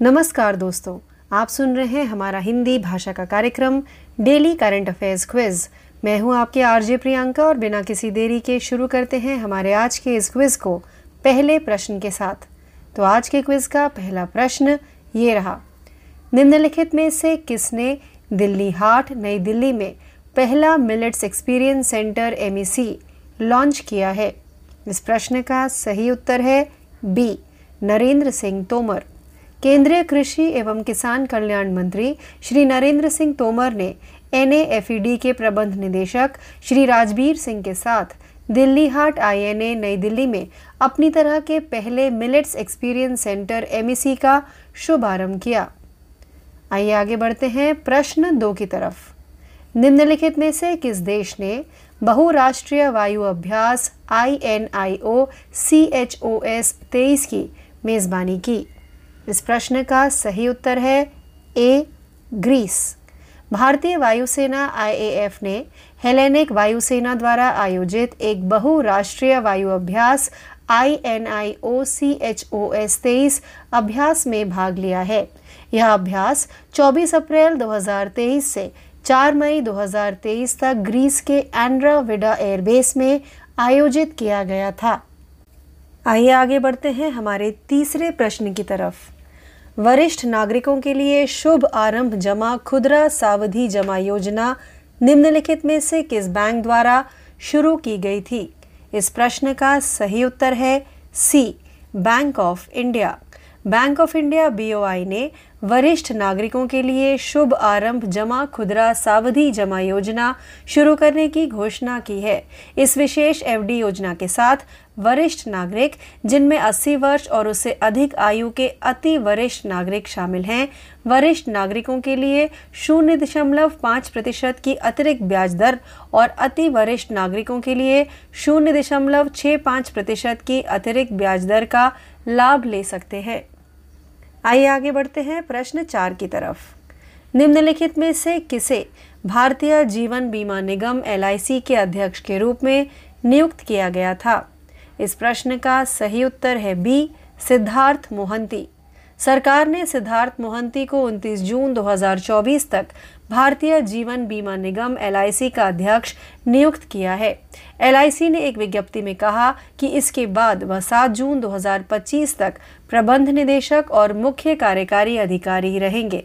नमस्कार दोस्तों, आप सुन रहे हैं हमारा हिंदी भाषा का कार्यक्रम, डेली करंट अफेयर्स क्विज। मैं हूँ आपके आरजे प्रियंका और बिना किसी देरी के शुरू करते हैं हमारे आज के इस क्विज को, पहले प्रश्न के साथ। तो आज के क्विज का पहला प्रश्न ये रहा, निम्नलिखित में से किसने दिल्ली हाट, नई दिल्ली में पहला मिलेट्स एक्सपीरियंस सेंटर एम लॉन्च किया है? इस प्रश्न का सही उत्तर है बी, नरेंद्र सिंह तोमर। केंद्रीय कृषि एवं किसान कल्याण मंत्री श्री नरेंद्र सिंह तोमर ने एन के प्रबंध निदेशक श्री राजबीर सिंह के साथ दिल्ली हाट आईएनए नई दिल्ली में अपनी तरह के पहले मिलेट्स एक्सपीरियंस सेंटर एमईसी का शुभारंभ किया। आइए आगे बढ़ते हैं प्रश्न दो की तरफ़। निम्नलिखित में से किस देश ने बहुराष्ट्रीय वायु अभ्यास I N I O C H O S तेईस की मेजबानी की? इस प्रश्न का सही उत्तर है ए, ग्रीस। भारतीय वायुसेना आईएएफ ने हेलेनिक वायुसेना द्वारा आयोजित एक बहुराष्ट्रीय वायु अभ्यास I N I O C H O S तेईस अभ्यास में भाग लिया है। यह अभ्यास 24 अप्रैल 2023 से 4 मई 2023 तक ग्रीस के एंड्रा विडा एयरबेस में आयोजित किया गया था। आइए आगे बढ़ते हैं हमारे तीसरे प्रश्न की तरफ़। वरिष्ठ नागरिकों के लिए शुभ आरंभ जमा खुदरा सावधि जमा योजना निम्नलिखित में से किस बैंक द्वारा शुरू की गई थी? इस प्रश्न का सही उत्तर है C, bank of India. Bank of India B O I ने वरिष्ठ नागरिकों के लिए शुभ आरंभ जमा खुदरा सावधि जमा योजना शुरू करने की घोषणा की है। इस विशेष एफडी योजना के साथ वरिष्ठ नागरिक, जिनमें 80 वर्ष और उससे अधिक आयु के अति वरिष्ठ नागरिक शामिल हैं। वरिष्ठ नागरिकों के लिए शून्य दशमलव पाँच प्रतिशत की अतिरिक्त ब्याज दर और अति वरिष्ठ नागरिकों के लिए शून्य दशमलव छः पाँच प्रतिशत की अतिरिक्त ब्याज दर का लाभ ले सकते हैं। आइए आगे बढ़ते हैं प्रश्न चार की तरफ़। निम्नलिखित में से किसे भारतीय जीवन बीमा निगम LIC के अध्यक्ष के रूप में नियुक्त किया गया था? इस प्रश्न का सही उत्तर है बी, सिद्धार्थ मोहंती। सरकार ने सिद्धार्थ मोहंती को 29 जून 2024 तक भारतीय जीवन बीमा निगम एलआईसी का अध्यक्ष नियुक्त किया है। एलआईसी ने एक विज्ञप्ति में कहा कि इसके बाद वह 7 जून 2025 तक प्रबंध निदेशक और मुख्य कार्यकारी अधिकारी रहेंगे।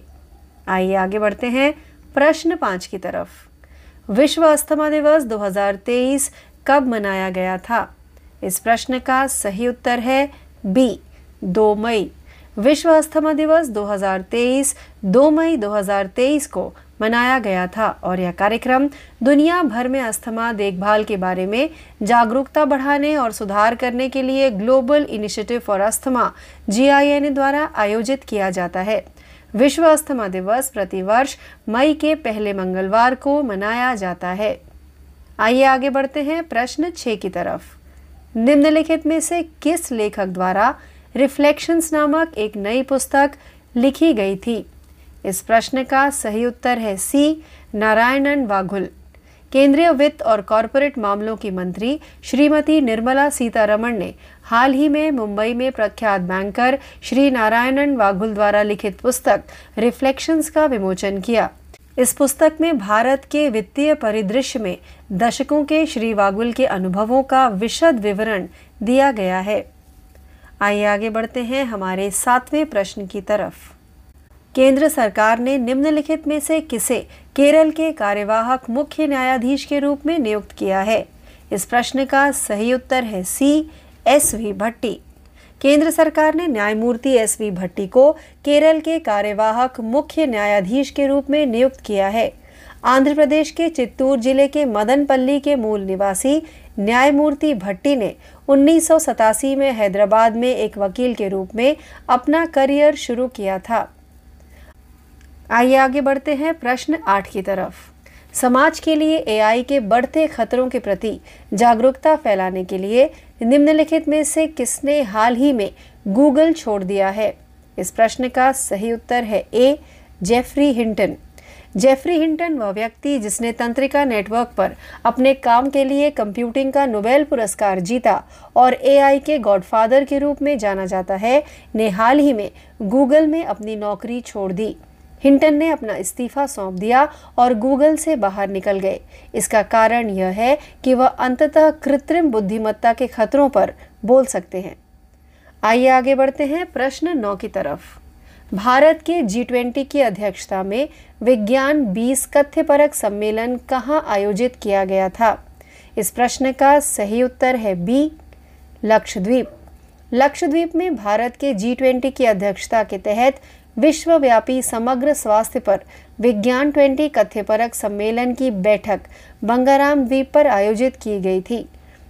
आइए आगे बढ़ते हैं प्रश्न पाँच की तरफ़। विश्व अस्थमा दिवस 2023 कब मनाया गया था? इस प्रश्न का सही उत्तर है बी, दो मई। विश्व अस्थमा दिवस 2023 2 मई 2023 को मनाया गया था और यह कार्यक्रम दुनिया भर में अस्थमा देखभाल के बारे में जागरूकता बढ़ाने और सुधार करने के लिए ग्लोबल इनिशिएटिव फॉर अस्थमा जी द्वारा आयोजित किया जाता है। विश्व अस्थमा दिवस प्रतिवर्ष मई के पहले मंगलवार को मनाया जाता है। आइए आगे बढ़ते हैं प्रश्न छह की तरफ़। निम्नलिखित में से किस लेखक द्वारा रिफ्लेक्शंस नामक एक नई पुस्तक लिखी गई थी? इस प्रश्न का सही उत्तर है सी, नारायणन वाघुल। केंद्रीय वित्त और कॉरपोरेट मामलों की मंत्री श्रीमती निर्मला सीतारमण ने हाल ही में मुंबई में प्रख्यात बैंकर श्री नारायणन वाघुल द्वारा लिखित पुस्तक रिफ्लेक्शंस का विमोचन किया। इस पुस्तक में भारत के वित्तीय परिदृश्य में दशकों के श्री वागुल के अनुभवों का विशद विवरण दिया गया है। आइए आगे बढ़ते हैं हमारे सातवें प्रश्न की तरफ़। केंद्र सरकार ने निम्नलिखित में से किसे केरल के कार्यवाहक मुख्य न्यायाधीश के रूप में नियुक्त किया है? इस प्रश्न का सही उत्तर है सी, एस वी भट्टी। केंद्र सरकार ने न्यायमूर्ति एस वी भट्टी को केरल के कार्यवाहक मुख्य न्यायाधीश के रूप में नियुक्त किया है। आंध्र प्रदेश के चित्तूर ज़िले के मदनपल्ली के मूल निवासी न्यायमूर्ति भट्टी ने उन्नीस सौ सतासी में हैदराबाद में एक वकील के रूप में अपना करियर शुरू किया था। आइए आगे बढ़ते हैं प्रश्न आठ की तरफ़। समाज के लिए एआई के बढ़ते खतरों के प्रति जागरूकता फैलाने के लिए निम्नलिखित में से किसने हाल ही में गूगल छोड़ दिया है? इस प्रश्न का सही उत्तर है A, Geoffrey Hinton. Geoffrey Hinton, वह व्यक्ति जिसने तंत्रिका नेटवर्क पर अपने काम के लिए कंप्यूटिंग का नोबेल पुरस्कार जीता और एआई के गॉडफादर के रूप में जाना जाता है, ने हाल ही में गूगल में अपनी नौकरी छोड़ दी। हिंटन ने अपना इस्तीफा सौंप दिया और गूगल से बाहर निकल गए। इसका कारण यह है कि वह अंततः कृत्रिम बुद्धिमत्ता के खतरों पर बोल सकते हैं। आइए आगे बढ़ते हैं प्रश्न नौ की तरफ़। भारत के जी ट्वेंटी की अध्यक्षता में विज्ञान 20 कथ्यपरक सम्मेलन कहाँ आयोजित किया गया था? इस प्रश्न का सही उत्तर है बी, लक्षद्वीप। लक्षद्वीप में भारत के जी ट्वेंटी की अध्यक्षता के तहत विश्वव्यापी समग्र स्वास्थ्य पर विज्ञान ट्वेंटी कथ्यपरक सम्मेलन की बैठक बंगाराम द्वीप पर आयोजित की गई थी।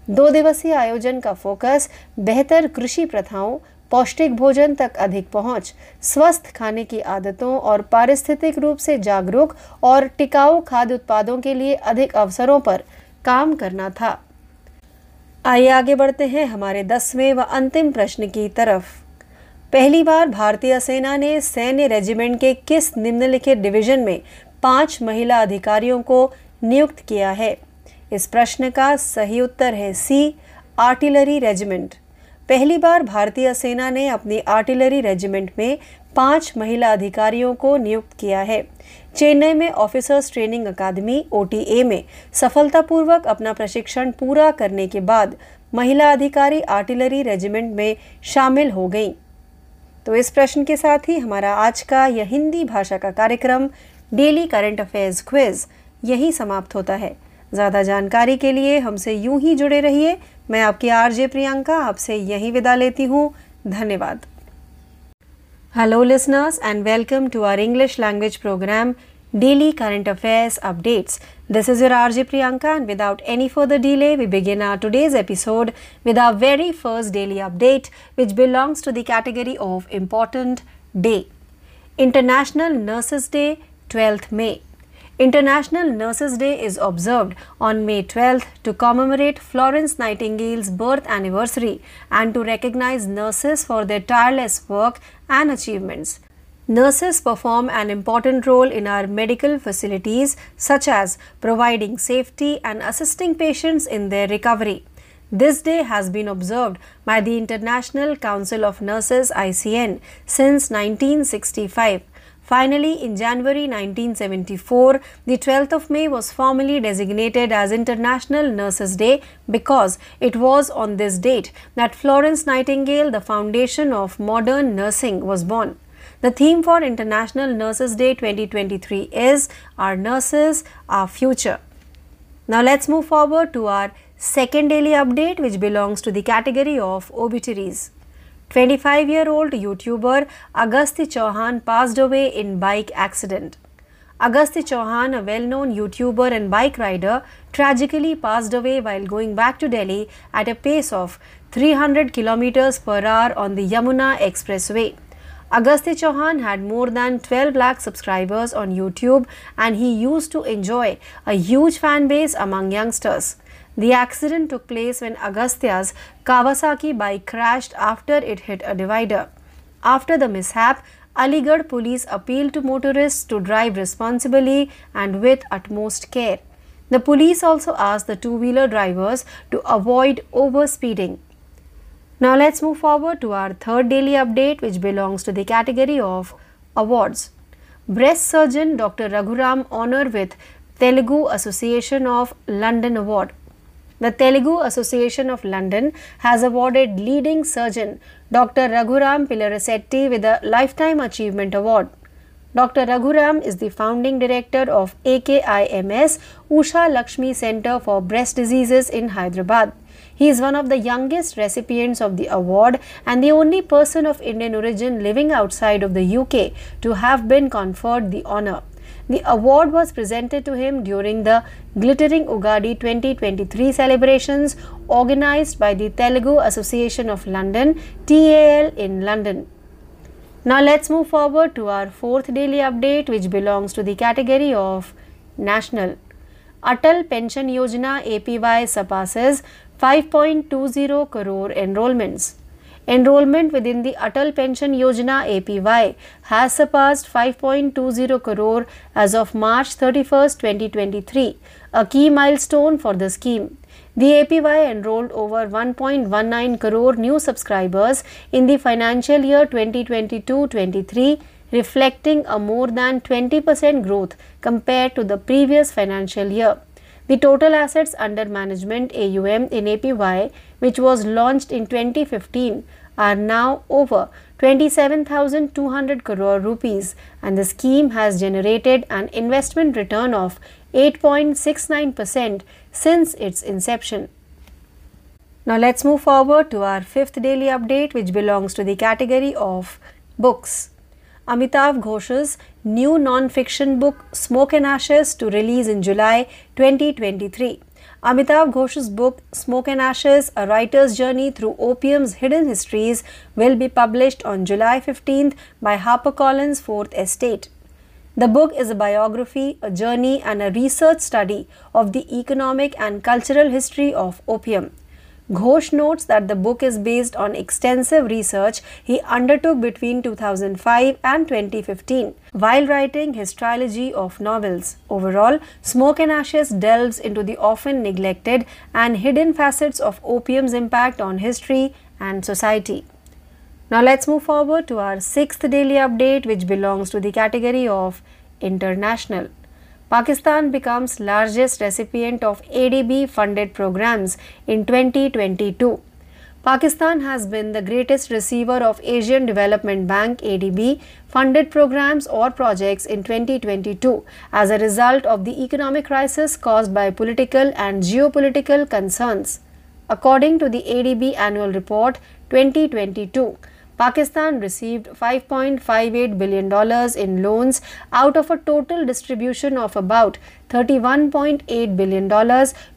दो दिवसीय आयोजन का फोकस बेहतर कृषि प्रथाओं पौष्टिक भोजन तक अधिक पहुँच, स्वस्थ खाने की आदतों और पारिस्थितिक रूप से जागरूक और टिकाऊ खाद्य उत्पादों के लिए अधिक अवसरों पर काम करना था। आइए आगे बढ़ते हैं हमारे दसवें व अंतिम प्रश्न की तरफ़। पहली बार भारतीय सेना ने सैन्य रेजिमेंट के किस निम्नलिखित डिवीज़न में पाँच महिला अधिकारियों को नियुक्त किया है? इस प्रश्न का सही उत्तर है सी आर्टिलरी रेजिमेंट। पहली बार भारतीय सेना ने अपनी आर्टिलरी रेजिमेंट में पाँच महिला अधिकारियों को नियुक्त किया है। चेन्नई में ऑफिसर्स ट्रेनिंग अकादमी OTA में सफलतापूर्वक अपना प्रशिक्षण पूरा करने के बाद महिला अधिकारी आर्टिलरी रेजिमेंट में शामिल हो गई। तो इस प्रश्न के साथ ही हमारा आज का यह हिंदी भाषा का कार्यक्रम, डेली करंट अफेयर्स क्विज, यही समाप्त होता है। ज़्यादा जानकारी के लिए हमसे यूँ ही जुड़े रहिए मैं आपकी आरजे प्रियंका आपसे यही विदा लेती हूँ। धन्यवाद। Hello listeners and welcome to our English language program daily current affairs updates this is your R J Priyanka and without any further delay we begin our today's episode with our very first daily update which belongs to the category of important day international nurses day twelfth May International Nurses Day is observed on May 12th to commemorate Florence Nightingale's birth anniversary and to recognize nurses for their tireless work and achievements. Nurses perform an important role in our medical facilities, such as providing safety and assisting patients in their recovery. This day has been observed by the International Council of Nurses ICN since 1965 Finally, in January 1974, the 12th of May was formally designated as International Nurses Day because it was on this date that Florence Nightingale, the foundation of modern nursing, was born. The theme for International Nurses Day 2023 is Our Nurses, Our Future. Now let's move forward to our second daily update, which belongs to the category of obituaries. 25 year old YouTuber Agasti Chauhan passed away in bike accident. Agasti Chauhan, a well known YouTuber and bike rider, tragically passed away while going back to Delhi at a pace of 300 km per hour on the Yamuna Expressway. Agasti Chauhan had more than 12 lakh subscribers on YouTube and he used to enjoy a huge fan base among youngsters. The accident took place when Agastya's Kawasaki bike crashed after it hit a divider. After the mishap, Aligarh police appealed to motorists to drive responsibly and with utmost care. The police also asked the two wheeler drivers to avoid overspeeding. Now let's move forward to our third daily update, which belongs to the category of awards. Breast surgeon Dr. Raghuram honored with Telugu Association of London Award. The Telugu Association of London has awarded leading surgeon Dr. Raghuram Pilarasetti with a Lifetime Achievement Award. Dr. Raghuram is the founding director of AKIMS Usha Lakshmi Center for Breast Diseases in Hyderabad. He is one of the youngest recipients of the award and the only person of Indian origin living outside of the UK to have been conferred the honor. The award was presented to him during the Glittering Ugadi 2023 celebrations organized by the Telugu Association of London TAL in London. Now let's move forward to our fourth daily update which belongs to the category of national. Atal Pension Yojana APY surpasses 5.20 crore enrollments. Enrollment within the Atal Pension Yojana APY has surpassed 5.20 crore as of March 31, 2023, a key milestone for the scheme. The APY enrolled over 1.19 crore new subscribers in the financial year 2022 23, reflecting a more than 20% growth compared to the previous financial year. The total assets under management AUM in APY, which was launched in 2015, are now over 27,200 crore rupees and the scheme has generated an investment return of 8.69% since its inception. Now let's move forward to our fifth daily update which belongs to the category of books. Amitav Ghosh's new non-fiction book Smoke and Ashes to release in July 2023. Amitav Ghosh's book Smoke and Ashes A Writer's Journey Through Opium's Hidden Histories will be published on July 15th by HarperCollins 4th Estate. The book is a biography, a journey, and a research study of the economic and cultural history of opium. Ghosh notes that the book is based on extensive research he undertook between 2005 and 2015 while writing his trilogy of novels. Overall, Smoke and Ashes delves into the often neglected and hidden facets of opium's impact on history and society. Now let's move forward to our sixth daily update which belongs to the category of international. Pakistan becomes largest recipient of ADB funded programs in 2022. Pakistan has been the greatest receiver of Asian Development Bank ADB funded programs or projects in 2022 as a result of the economic crisis caused by political and geopolitical concerns. According to the ADB annual report 2022, Pakistan received $5.58 billion in loans out of a total distribution of about $31.8 billion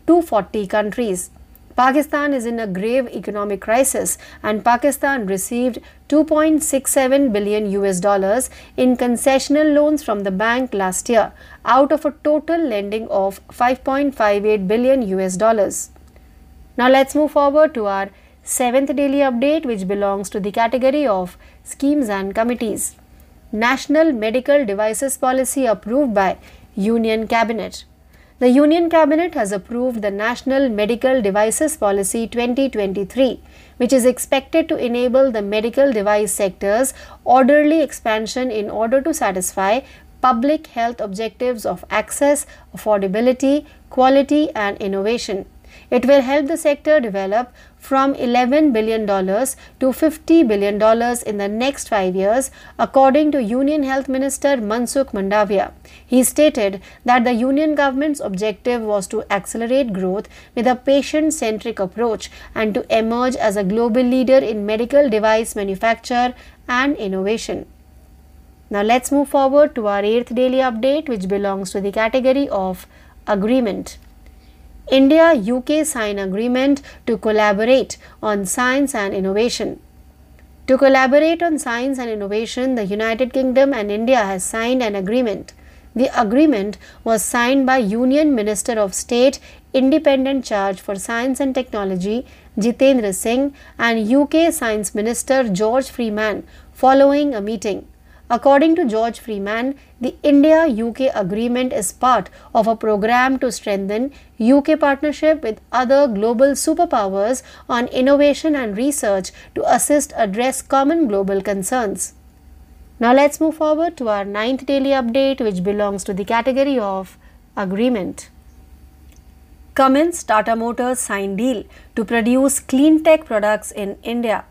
to 40 countries. Pakistan is in a grave economic crisis and Pakistan received 2.67 billion US dollars in concessional loans from the bank last year out of a total lending of 5.58 billion US dollars. Now let's move forward to our Seventh daily update, which belongs to the category of schemes and committees. National Medical Devices Policy approved by Union Cabinet. The Union Cabinet has approved the National Medical Devices Policy 2023, which is expected to enable the medical device sector's orderly expansion in order to satisfy public health objectives of access, affordability, quality, and innovation. It will help the sector develop from $11 billion to $50 billion in the next five years, according to Union Health Minister Mansukh Mandavia. He stated that the Union government's objective was to accelerate growth with a patient centric approach and to emerge as a global leader in medical device manufacture and innovation. Now let's move forward to our eighth daily update, which belongs to the category of agreement. India UK sign agreement to collaborate on science and innovation. To collaborate on science and innovation, the United Kingdom and India has signed an agreement. The agreement was signed by Union Minister of State Independent Charge for Science and Technology Jitendra Singh and UK Science Minister George Freeman following a meeting. According to George Freeman, the India UK agreement is part of a program to strengthen UK partnership with other global superpowers on innovation and research to assist address common global concerns. Now let's move forward to our ninth daily update which belongs to the category of agreement. Cummins Tata Motors signed deal to produce clean tech products in India.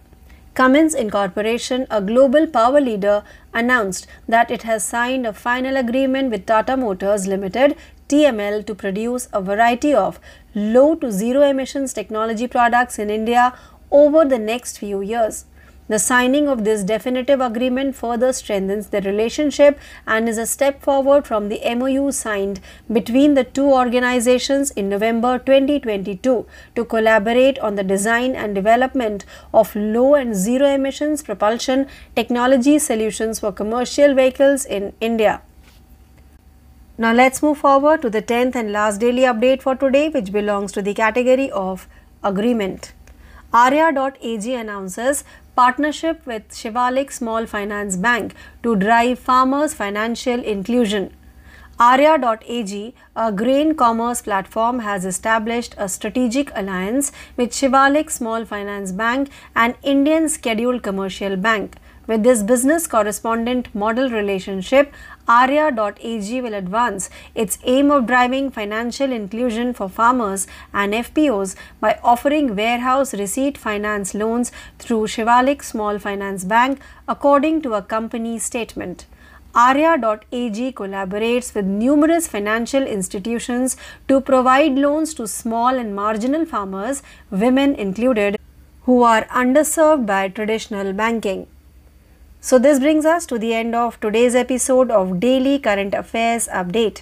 Cummins Incorporation, a global power leader, announced that it has signed a final agreement with Tata Motors Limited TML to produce a variety of low to zero emissions technology products in India over the next few years. The signing of this definitive agreement further strengthens the relationship and is a step forward from the MOU signed between the two organizations in November 2022 to collaborate on the design and development of low and zero emissions propulsion technology solutions for commercial vehicles in India. Now let's move forward to the 10th and last daily update for today which belongs to the category of agreement. Arya.ag announces partnership with Shivalik Small Finance Bank to drive farmers' financial inclusion. Arya.ag, a grain commerce platform, has established a strategic alliance with Shivalik Small Finance Bank and Indian Scheduled Commercial Bank. With this business correspondent model relationship, Arya.ag will advance its aim of driving financial inclusion for farmers and FPOs by offering warehouse receipt finance loans through Shivalik Small Finance Bank, according to a company statement. Arya.ag collaborates with numerous financial institutions to provide loans to small and marginal farmers, women included, who are underserved by traditional banking. So, this brings us to the end of today's episode of Daily Current Affairs Update.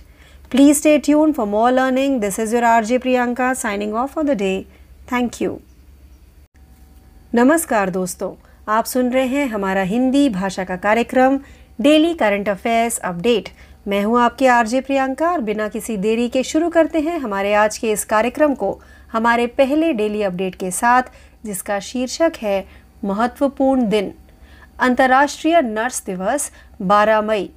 Please stay tuned for more learning. This is your RJ Priyanka signing off for the day. Thank you. नमस्कार दोस्तों आप सुन रहे हैं हमारा हिंदी भाषा का कार्यक्रम daily current affairs update मैं हूँ आपके आरजे प्रियंका और बिना किसी देरी के शुरू करते हैं हमारे आज के इस कार्यक्रम को हमारे पहले डेली अपडेट के साथ जिसका शीर्षक है महत्वपूर्ण दिन अंतर्राष्ट्रीय नर्स दिवस 12 मई।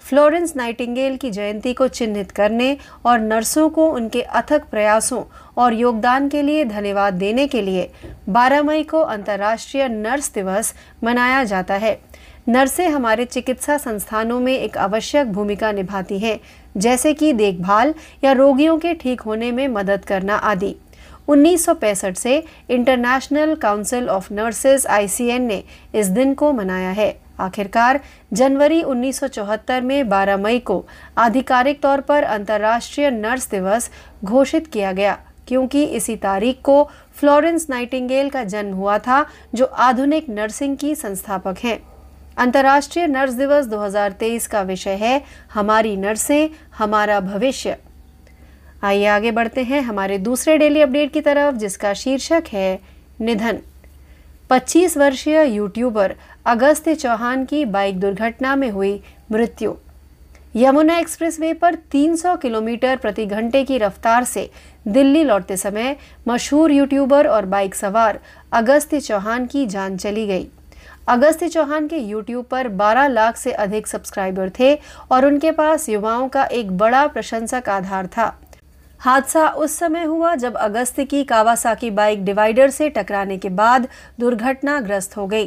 फ्लोरेंस नाइटिंगेल की जयंती को चिन्हित करने और नर्सों को उनके अथक प्रयासों और योगदान के लिए धन्यवाद देने के लिए 12 मई को अंतर्राष्ट्रीय नर्स दिवस मनाया जाता है। नर्सें हमारे चिकित्सा संस्थानों में एक आवश्यक भूमिका निभाती हैं, जैसे कि देखभाल या रोगियों के ठीक होने में मदद करना आदि। 1965 से international council of nurses I C N ने इस दिन को मनाया है। आखिरकार, जनवरी 1974 में 12 मई को आधिकारिक तौर पर अंतर्राष्ट्रीय नर्स दिवस घोषित किया गया, क्योंकि इसी तारीख को फ्लोरेंस नाइटिंगेल का जन्म हुआ था, जो आधुनिक नर्सिंग की संस्थापक हैं। अंतर्राष्ट्रीय नर्स दिवस 2023 का विषय है, हमारी नर्सें, हमारा भविष्य। आइए आगे बढ़ते हैं हमारे दूसरे डेली अपडेट की तरफ़, जिसका शीर्षक है निधन। 25 वर्षीय यूट्यूबर अगस्त्य चौहान की बाइक दुर्घटना में हुई मृत्यु। यमुना एक्सप्रेसवे पर 300 किलोमीटर प्रति घंटे की रफ्तार से दिल्ली लौटते समय मशहूर यूट्यूबर और बाइक सवार अगस्त्य चौहान की जान चली गई। अगस्त्य चौहान के यूट्यूब पर 12 लाख से अधिक सब्सक्राइबर थे और उनके पास युवाओं का एक बड़ा प्रशंसक आधार था। हादसा उस समय हुआ जब अगस्त की कावासाकी बाइक डिवाइडर से टकराने के बाद दुर्घटनाग्रस्त हो गई।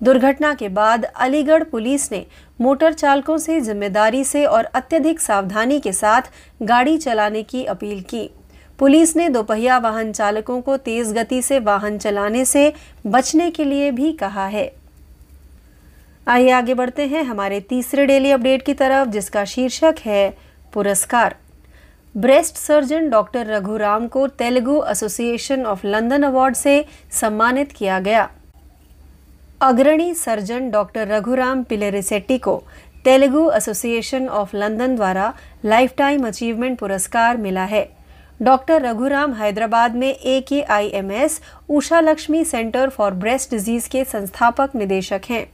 दुर्घटना के बाद अलीगढ़ पुलिस ने मोटर चालकों से ज़िम्मेदारी से और अत्यधिक सावधानी के साथ गाड़ी चलाने की अपील की। पुलिस ने दोपहिया वाहन चालकों को तेज गति से वाहन चलाने से बचने के लिए भी कहा है। आइए आगे बढ़ते हैं हमारे तीसरे डेली अपडेट की तरफ़, जिसका शीर्षक है पुरस्कार। ब्रेस्ट सर्जन डॉक्टर रघुराम को Telugu association of London award से सम्मानित किया गया। अग्रणी सर्जन डॉक्टर रघुराम पिलेरिसेट्टी को तेलुगु एसोसिएशन ऑफ़ लंदन द्वारा लाइफ टाइम अचीवमेंट पुरस्कार मिला है। डॉक्टर रघुराम हैदराबाद में A K I M S Usha Lakshmi centre for breast disease के संस्थापक निदेशक हैं।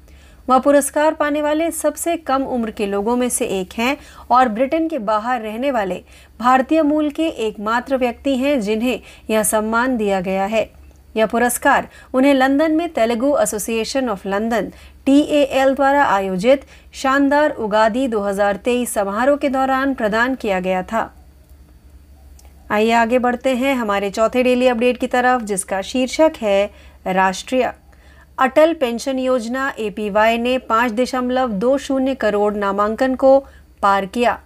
वह पुरस्कार पाने वाले सबसे कम उम्र के लोगों में से एक हैं और ब्रिटेन के बाहर रहने वाले भारतीय मूल के एकमात्र व्यक्ति हैं जिन्हें यह सम्मान दिया गया है। यह पुरस्कार उन्हें लंदन में Telugu association of London, T A L द्वारा आयोजित शानदार उगादी 2023 समारोह के दौरान प्रदान किया गया था। आइए आगे बढ़ते हैं हमारे चौथे डेली अपडेट की तरफ़, जिसका शीर्षक है राष्ट्रीय। अटल पेंशन योजना एपीवाई ने पाँच दशमलव दो शून्य करोड़ नामांकन को पार किया।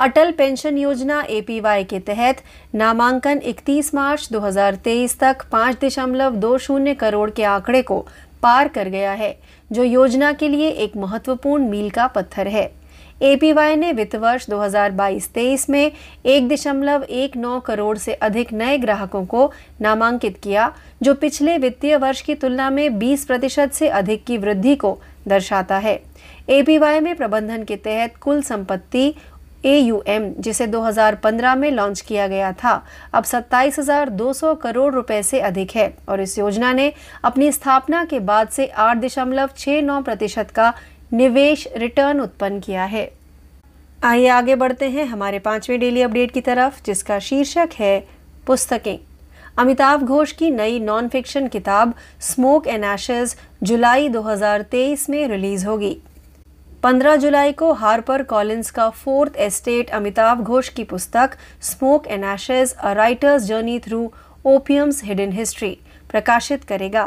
अटल पेंशन योजना एपीवाई के तहत नामांकन 31 मार्च 2023 तक पाँच दशमलव दो शून्य करोड़ के आंकड़े को पार कर गया है, जो योजना के लिए एक महत्वपूर्ण मील का पत्थर है। एपीवाई ने वित्त वर्ष 2022-23 में एक दशमलव एक नौ करोड़ से अधिक नए ग्राहकों को नामांकित किया जो पिछले वित्तीय वर्ष की तुलना में 20 प्रतिशत से अधिक की वृद्धि को दर्शाता है। एपीवाई में प्रबंधन के तहत कुल संपत्ति ए जिसे 2015 में लॉन्च किया गया था अब 27,200 करोड़ रुपए से अधिक है और इस योजना ने अपनी स्थापना के बाद से आठ दशमलव छह नौ प्रतिशत का निवेश रिटर्न उत्पन्न किया है। आइए आगे बढ़ते हैं हमारे पाँचवें डेली अपडेट की तरफ़, जिसका शीर्षक है पुस्तकें। अमिताभ घोष की नई नॉन फिक्शन किताब स्मोक एंड एशेज जुलाई 2023 में रिलीज़ होगी। 15 जुलाई को हार्पर कॉलिंस का फोर्थ एस्टेट अमिताभ घोष की पुस्तक smoke and ashes a writer's journey through opium's hidden history प्रकाशित करेगा।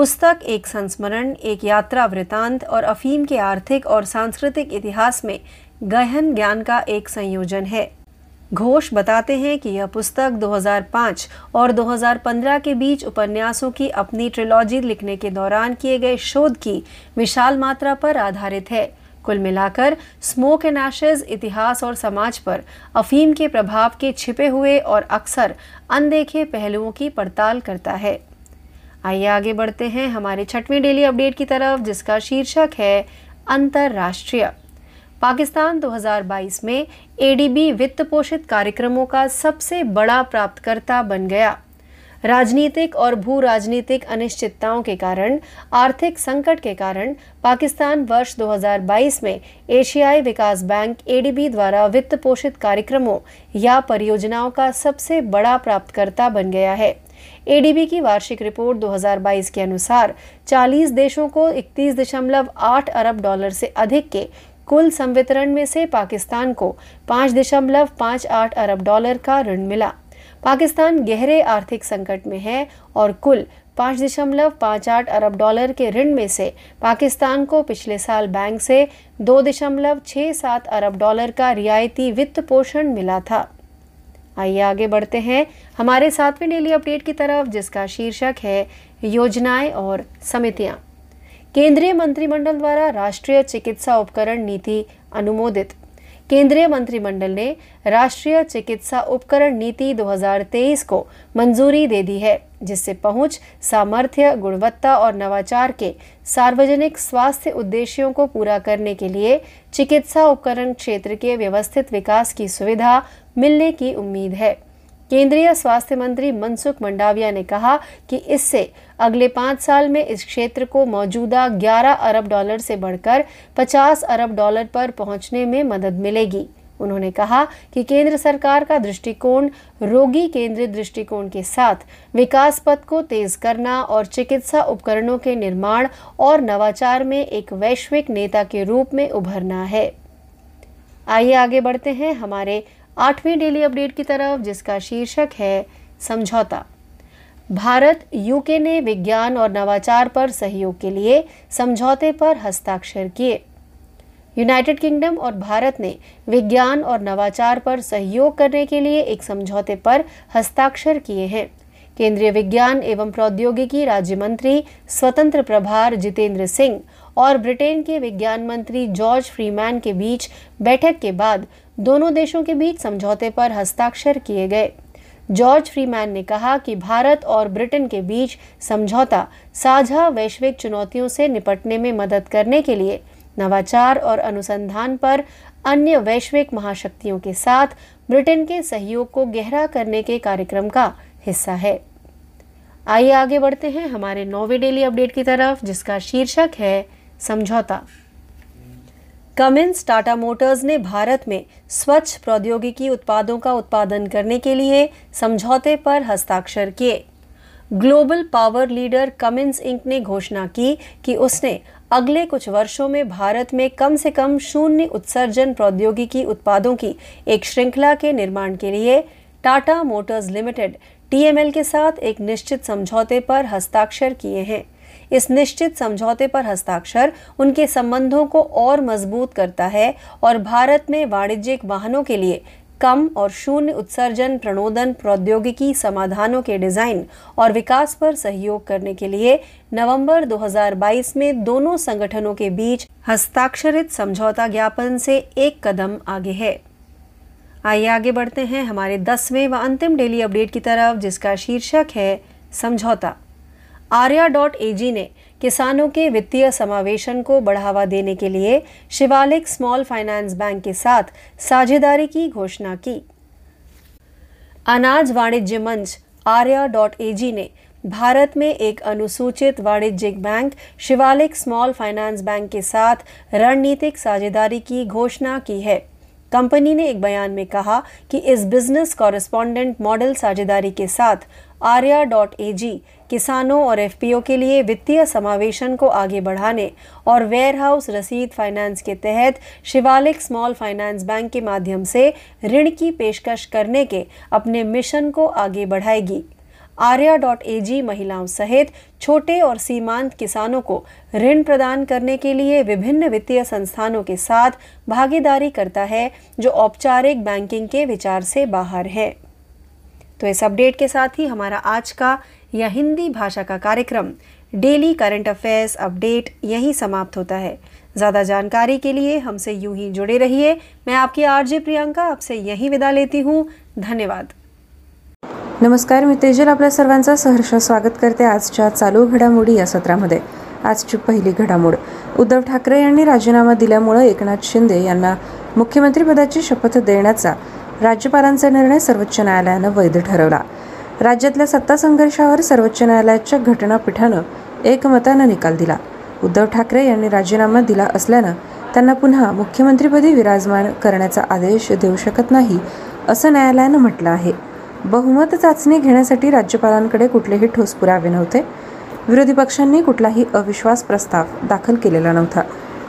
पुस्तक, एक संस्मरण, एक यात्रा वृतांत और अफीम के आर्थिक और सांस्कृतिक इतिहास में गहन ज्ञान का एक संयोजन है। घोष बताते हैं कि यह पुस्तक 2005 और 2015 के बीच उपन्यासों की अपनी ट्रिलॉजी लिखने के दौरान किए गए शोध की विशाल मात्रा पर आधारित है। कुल मिलाकर स्मोक एंड एशेज इतिहास और समाज पर अफीम के प्रभाव के छिपे हुए और अक्सर अनदेखे पहलुओं की पड़ताल करता है। आइए आगे बढ़ते हैं हमारे छठवीं डेली अपडेट की तरफ़, जिसका शीर्षक है अंतरराष्ट्रीय। पाकिस्तान 2022 में एडीबी वित्त पोषित कार्यक्रमों का सबसे बड़ा प्राप्तकर्ता बन गया। राजनीतिक और भू राजनीतिक अनिश्चितताओं के कारण, आर्थिक संकट के कारण पाकिस्तान वर्ष 2022 में एशियाई विकास बैंक एडीबी द्वारा वित्त पोषित कार्यक्रमों या परियोजनाओं का सबसे बड़ा प्राप्तकर्ता बन गया है। एडीबी की वार्षिक रिपोर्ट 2022 के अनुसार 40 देशों को 31.8 अरब डॉलर से अधिक के कुल संवितरण में से पाकिस्तान को पाँच दशमलव पाँच आठ अरब डॉलर का ऋण मिला। पाकिस्तान गहरे आर्थिक संकट में है और कुल पाँच दशमलव पाँच आठ अरब डॉलर के ऋण में से पाकिस्तान को पिछले साल बैंक से दो दशमलव छः सात अरब डॉलर का रियायती वित्त पोषण मिला था। आइए आगे बढ़ते हैं। हमारे सातवें डेली अपडेट की तरफ़, जिसका शीर्षक है योजनाएँ और समितियाँ। केंद्रीय मंत्रिमंडल द्वारा राष्ट्रीय चिकित्सा उपकरण नीति अनुमोदित। केंद्रीय मंत्रिमंडल ने राष्ट्रीय चिकित्सा उपकरण नीति 2023 को मंजूरी दे दी है। जिससे पहुँच, सामर्थ्य, गुणवत्ता और नवाचार के सार्वजनिक स्वास्थ्य उद्देश्यों को पूरा करने के लिए चिकित्सा उपकरण क्षेत्र के व्यवस्थित विकास की सुविधा मिलने की उम्मीद है। केंद्रीय स्वास्थ्य मंत्री मनसुख मंडाविया ने कहा कि इससे अगले पाँच साल में इस क्षेत्र को मौजूदा 11 अरब डॉलर से बढ़कर 50 अरब डॉलर पर पहुँचने में मदद मिलेगी। उन्होंने कहा कि केंद्र सरकार का दृष्टिकोण रोगी केंद्रित दृष्टिकोण के साथ विकास पथ को तेज करना और चिकित्सा उपकरणों के निर्माण और नवाचार में एक वैश्विक नेता के रूप में उभरना है। आइए आगे बढ़ते हैं हमारे आठवीं डेली अपडेट की तरफ़, जिसका शीर्षक है समझौता। भारत यूके ने विज्ञान और नवाचार पर सहयोग के लिए समझौते पर हस्ताक्षर किए। यूनाइटेड किंगडम और भारत ने विज्ञान और नवाचार पर सहयोग करने के लिए एक समझौते पर हस्ताक्षर किए हैं। केंद्रीय विज्ञान एवं प्रौद्योगिकी राज्य मंत्री स्वतंत्र प्रभार जितेंद्र सिंह और ब्रिटेन के विज्ञान मंत्री जॉर्ज फ्रीमैन के बीच बैठक के बाद दोनों देशों के बीच समझौते पर हस्ताक्षर किए गए। जॉर्ज फ्रीमैन ने कहा कि भारत और ब्रिटेन के बीच समझौता साझा वैश्विक चुनौतियों से निपटने में मदद करने के लिए नवाचार और अनुसंधान पर अन्य वैश्विक महाशक्तियों के साथ ब्रिटेन के सहयोग को गहरा करने के कार्यक्रम का हिस्सा है। आइए आगे बढ़ते हैं हमारे नौवे डेली अपडेट की तरफ़, जिसका शीर्षक है समझौता। कमिंस टाटा मोटर्स ने भारत में स्वच्छ प्रौद्योगिकी उत्पादों का उत्पादन करने के लिए समझौते पर हस्ताक्षर किए। Global power leader Cummins Inc ने घोषणा की कि उसने अगले कुछ वर्षों में भारत में कम से कम शून्य उत्सर्जन प्रौद्योगिकी उत्पादों की एक श्रृंखला के निर्माण के लिए टाटा मोटर्स लिमिटेड, टीएमएल के साथ एक निश्चित समझौते पर हस्ताक्षर किए हैं। इस निश्चित समझौते पर हस्ताक्षर उनके संबंधों को और मज़बूत करता है और भारत में वाणिज्यिक वाहनों के लिए कम और शून्य उत्सर्जन प्रणोदन प्रौद्योगिकी समाधानों के डिज़ाइन और विकास पर सहयोग करने के लिए नवंबर 2022 में दोनों संगठनों के बीच हस्ताक्षरित समझौता ज्ञापन से एक कदम आगे है। आइए आगे बढ़ते हैं हमारे दसवें व अंतिम डेली अपडेट की तरफ़, जिसका शीर्षक है समझौता। आर्या डॉट एजी ने किसानों के वित्तीय समावेशन को बढ़ावा देने के लिए शिवालिक स्मॉल फाइनेंस बैंक के साथ साझेदारी की घोषणा की। अनाज वाणिज्य मंच आर्या डॉट एजी ने भारत में एक अनुसूचित वाणिज्यिक bank Shivalik small finance bank के साथ रणनीतिक साझेदारी की घोषणा की है। कंपनी ने एक बयान में कहा कि इस बिज़नेस कॉरेस्पॉन्डेंट मॉडल साझेदारी के साथ आर्या डॉट ए जी किसानों और एफपीओ के लिए वित्तीय समावेशन को आगे बढ़ाने और वेयर हाउस रसीद फाइनेंस के तहत शिवालिक स्मॉल फाइनेंस बैंक के माध्यम से ऋण की पेशकश करने के अपने मिशन को आगे बढ़ाएगी। आर्या डॉट ए जी महिलाओं सहित छोटे और सीमांत किसानों को ऋण प्रदान करने के लिए विभिन्न वित्तीय संस्थानों के साथ भागीदारी करता है, जो औपचारिक बैंकिंग के विचार से बाहर है। तो इस अपडेट के साथ ही हमारा आज का या हिंदी भाषा का कार्यक्रम। डेली करंट अफेयर्स अपडेट यहीं समाप्त होता है। ज़्यादा जानकारी के लिए हमसे यूं ही जुड़े रहिए। मैं आपकी आरजे प्रियंका आपसे यहीं विदा लेती हूँ। धन्यवाद। नमस्कार मी तेजल. आपल्या सर्वांचं सहर्ष स्वागत करते आजच्या चालू घडामोडी या सत्रामध्ये. आजची पहिली घडामोड. उद्धव ठाकरे यांनी राजीनामा दिल्यामुळे एकनाथ शिंदे यांना मुख्यमंत्रीपदाची शपथ देण्याचा राज्यपालांचा निर्णय सर्वोच्च न्यायालयानं वैध ठरवला. राज्यातल्या सत्ता संघर्षावर सर्वोच्च न्यायालयाच्या घटनापीठानं एकमतानं निकाल दिला. उद्धव ठाकरे यांनी राजीनामा दिला असल्यानं त्यांना पुन्हा मुख्यमंत्रीपदी विराजमान करण्याचा आदेश देऊ शकत नाही असं न्यायालयानं म्हटलं आहे. बहुमत चाचणी घेण्यासाठी राज्यपालांकडे कुठलेही ठोस पुरावे नव्हते. विरोधी पक्षांनी कुठलाही अविश्वास प्रस्ताव दाखल केलेला नव्हता.